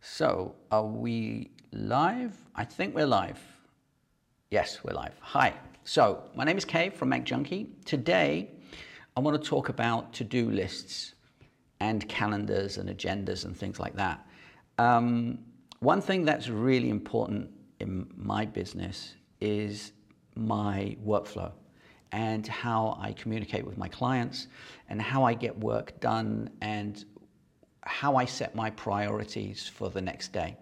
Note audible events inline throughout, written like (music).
So, are we live? I think we're live. Yes, we're live. Hi. So, my name is Kay from Mac Junkie. Today, I want to talk about to do lists and calendars and agendas and things like that. Um, one thing that's really important in my business is my workflow and how I communicate with my clients and how I get work done and how I set my priorities for the next day.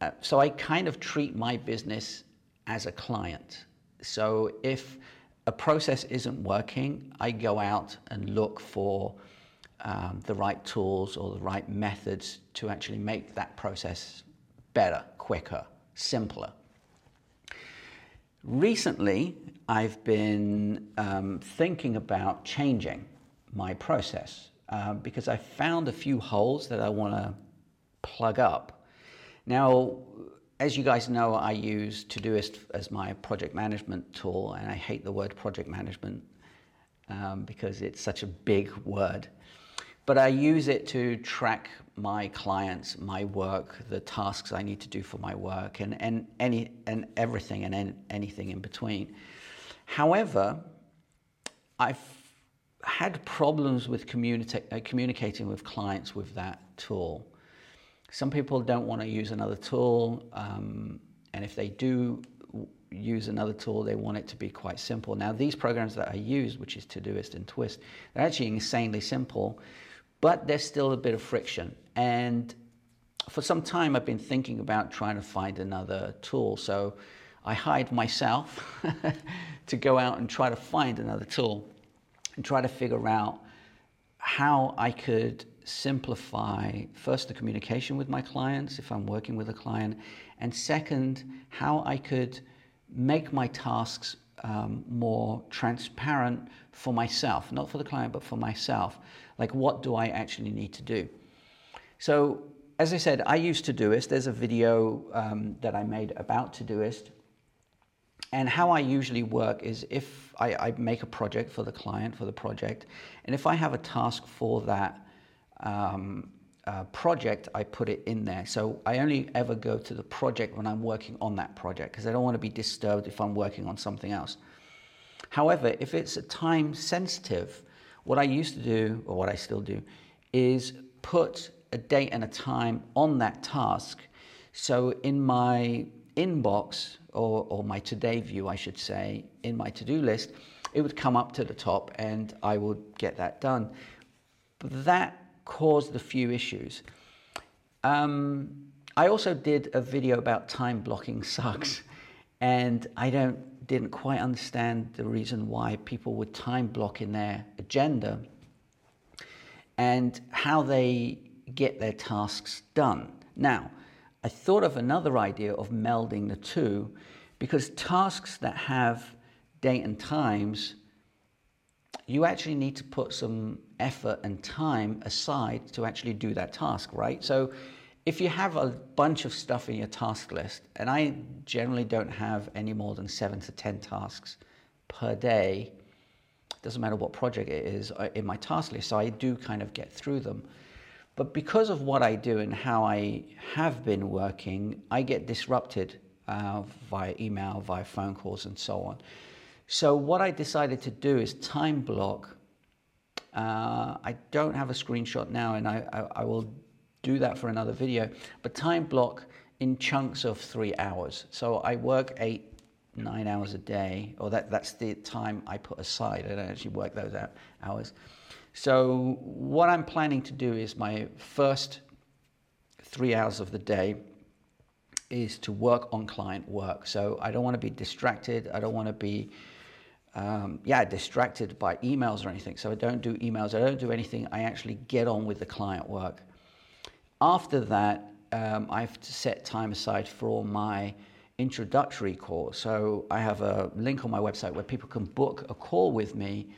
Uh, so I kind of treat my business as a client. So if a process isn't working, I go out and look for um, the right tools or the right methods to actually make that process better, quicker, simpler. Recently, I've been um, thinking about changing my process uh, because I found a few holes that I want to plug up. Now, as you guys know, I use Todoist as my project management tool, and I hate the word project management um, because it's such a big word. But I use it to track my clients, my work, the tasks I need to do for my work, and, and, any, and everything and any, anything in between. However, I've had problems with uh, communicating with clients with that tool. Some people don't want to use another tool, um, and if they do use another tool, they want it to be quite simple. Now, these programs that I use, which is Todoist and Twist, they're actually insanely simple, but there's still a bit of friction. And for some time, I've been thinking about trying to find another tool. So I hired myself (laughs) to go out and try to find another tool and try to figure out how I could simplify first the communication with my clients if I'm working with a client, and second, how I could make my tasks um, more transparent for myself, not for the client, but for myself. Like, what do I actually need to do? So, as I said, I use Todoist. There's a video um, that I made about Todoist. And how I usually work is if I, I, make a project for the client, for the project, and if I have a task for that um, uh, project, I put it in there. So I only ever go to the project when I'm working on that project because I don't want to be disturbed if I'm working on something else. However, if it's a time sensitive, what I used to do, or what I still do, is put a date and a time on that task. So in my inbox, or, or my today view, I should say, in my to do list, it would come up to the top and I would get that done. But that caused a few issues. Um, I also did a video about time blocking (laughs) sucks, and I don't didn't quite understand the reason why people would time block in their agenda and how they get their tasks done. Now, I thought of another idea of melding the two because tasks that have date and times, you actually need to put some effort and time aside to actually do that task, right? So if you have a bunch of stuff in your task list, and I generally don't have any more than seven to 10 tasks per day, doesn't matter what project it is uh, in my task list, so I do kind of get through them. But because of what I do and how I have been working, I get disrupted uh, via email, via phone calls, and so on. So, what I decided to do is time block. Uh, I don't have a screenshot now, and I, I, I will do that for another video, but time block in chunks of three hours. So, I work eight, nine hours a day, or that, that's the time I put aside. I don't actually work those out, hours. So, what I'm planning to do is my first three hours of the day is to work on client work. So, I don't want to be distracted. I don't want to be, um, yeah, distracted by emails or anything. So, I don't do emails. I don't do anything. I actually get on with the client work. After that, um, I have to set time aside for my introductory course. So, I have a link on my website where people can book a call with me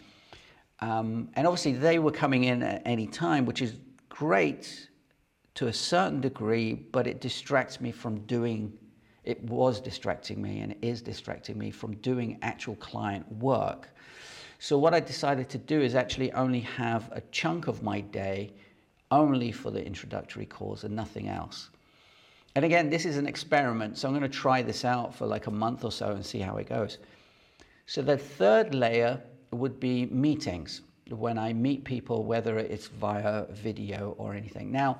um, and obviously, they were coming in at any time, which is great to a certain degree, but it distracts me from doing, it was distracting me and it is distracting me from doing actual client work. So, what I decided to do is actually only have a chunk of my day only for the introductory calls and nothing else. And again, this is an experiment, so I'm going to try this out for like a month or so and see how it goes. So the third layer would be meetings when I meet people, whether it's via video or anything. Now,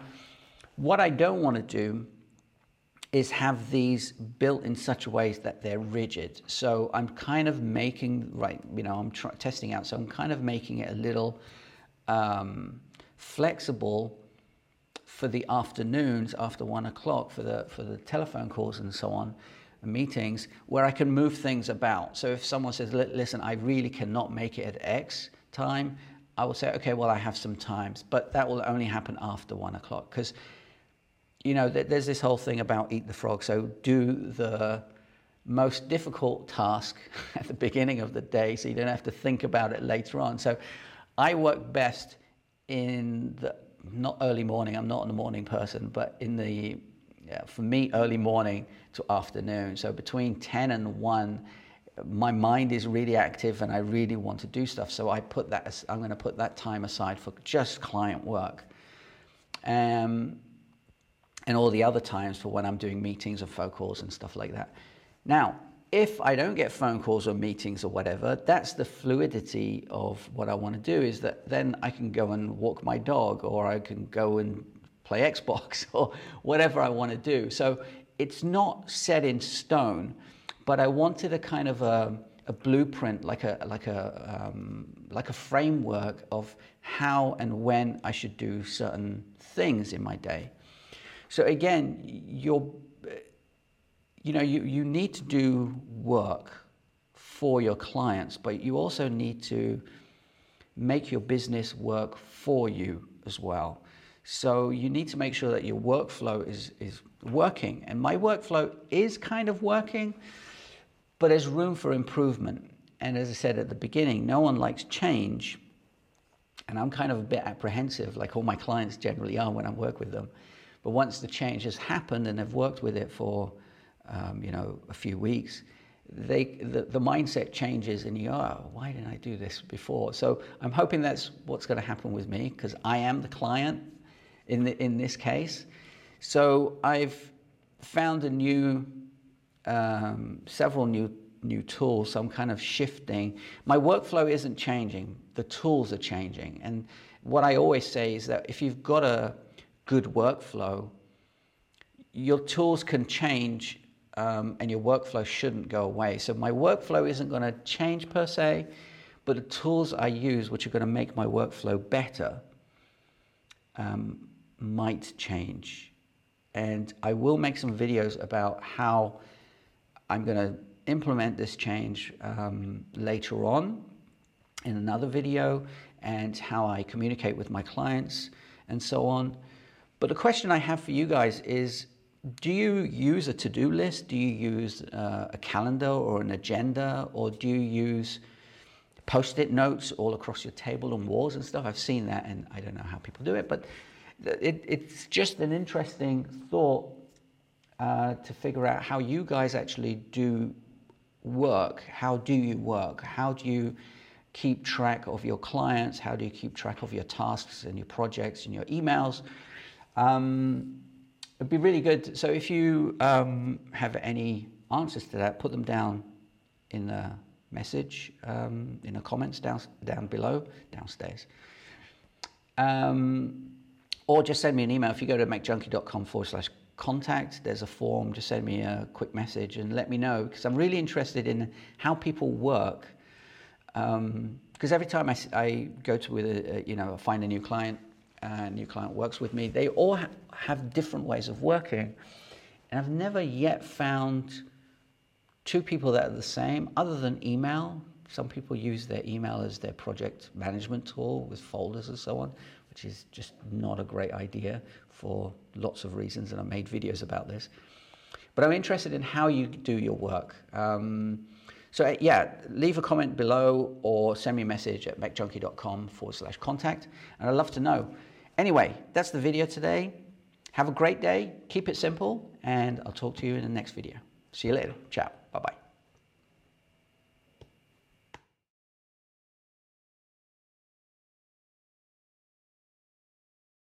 what I don't want to do is have these built in such a ways that they're rigid. So I'm kind of making, right, you know, I'm testing out, so I'm kind of making it a little um, flexible for the afternoons after one o'clock for the, for the telephone calls and so on meetings where I can move things about. So if someone says, listen, I really cannot make it at X time, I will say, okay, well, I have some times, but that will only happen after one o'clock because you know, there's this whole thing about eat the frog. So do the most difficult task (laughs) at the beginning of the day so you don't have to think about it later on. So I work best in the not early morning. I'm not a morning person, but in the yeah, for me early morning to afternoon. So between 10 and 1 my mind is really active and I really want to do stuff. So I put that I'm going to put that time aside for just client work. Um, and all the other times for when I'm doing meetings and phone calls and stuff like that. Now, if I don't get phone calls or meetings or whatever, that's the fluidity of what I want to do is that then I can go and walk my dog or I can go and play Xbox (laughs) or whatever I want to do. So it's not set in stone, but I wanted a kind of a, a blueprint, like a, like, a, um, like a framework of how and when I should do certain things in my day. So again, you're, you know, you, you need to do work for your clients, but you also need to make your business work for you as well. So you need to make sure that your workflow is, is working. And my workflow is kind of working, but there's room for improvement. And as I said at the beginning, no one likes change. And I'm kind of a bit apprehensive, like all my clients generally are when I work with them. But once the change has happened and they've worked with it for, um, you know, a few weeks, they, the, the mindset changes and you, oh, why didn't I do this before? So I'm hoping that's what's going to happen with me because I am the client in, the, in this case. So I've found a new, um, several new new tools. So I'm kind of shifting. My workflow isn't changing. The tools are changing. And what I always say is that if you've got a good workflow, your tools can change um, and your workflow shouldn't go away. So my workflow isn't going to change per se, but the tools I use, which are going to make my workflow better, um, might change. And I will make some videos about how I'm going to implement this change um, later on in another video and how I communicate with my clients and so on. But the question I have for you guys is do you use a to do list? Do you use uh, a calendar or an agenda? Or do you use post it notes all across your table and walls and stuff? I've seen that and I don't know how people do it, but it, it's just an interesting thought uh, to figure out how you guys actually do work. How do you work? How do you keep track of your clients? How do you keep track of your tasks and your projects and your emails? Um, it'd be really good. So if you um, have any answers to that, put them down in the message, um, in the comments down, down below, downstairs. Um, or just send me an email. If you go to macjunkie.com forward slash contact, there's a form. Just send me a quick message and let me know because I'm really interested in how people work. Because um, every time I, I go to with a, you know find a new client, a new client works with me, they all ha- have different ways of working. And I've never yet found two people that are the same other than email. Some people use their email as their project management tool with folders and so on, which is just not a great idea for lots of reasons, and I made videos about this. But I'm interested in how you do your work. Um, so yeah, leave a comment below or send me a message at macjunkie.com forward slash contact, and I'd love to know. Anyway, that's the video today. Have a great day, keep it simple, and I'll talk to you in the next video. See you later. Ciao. Bye bye.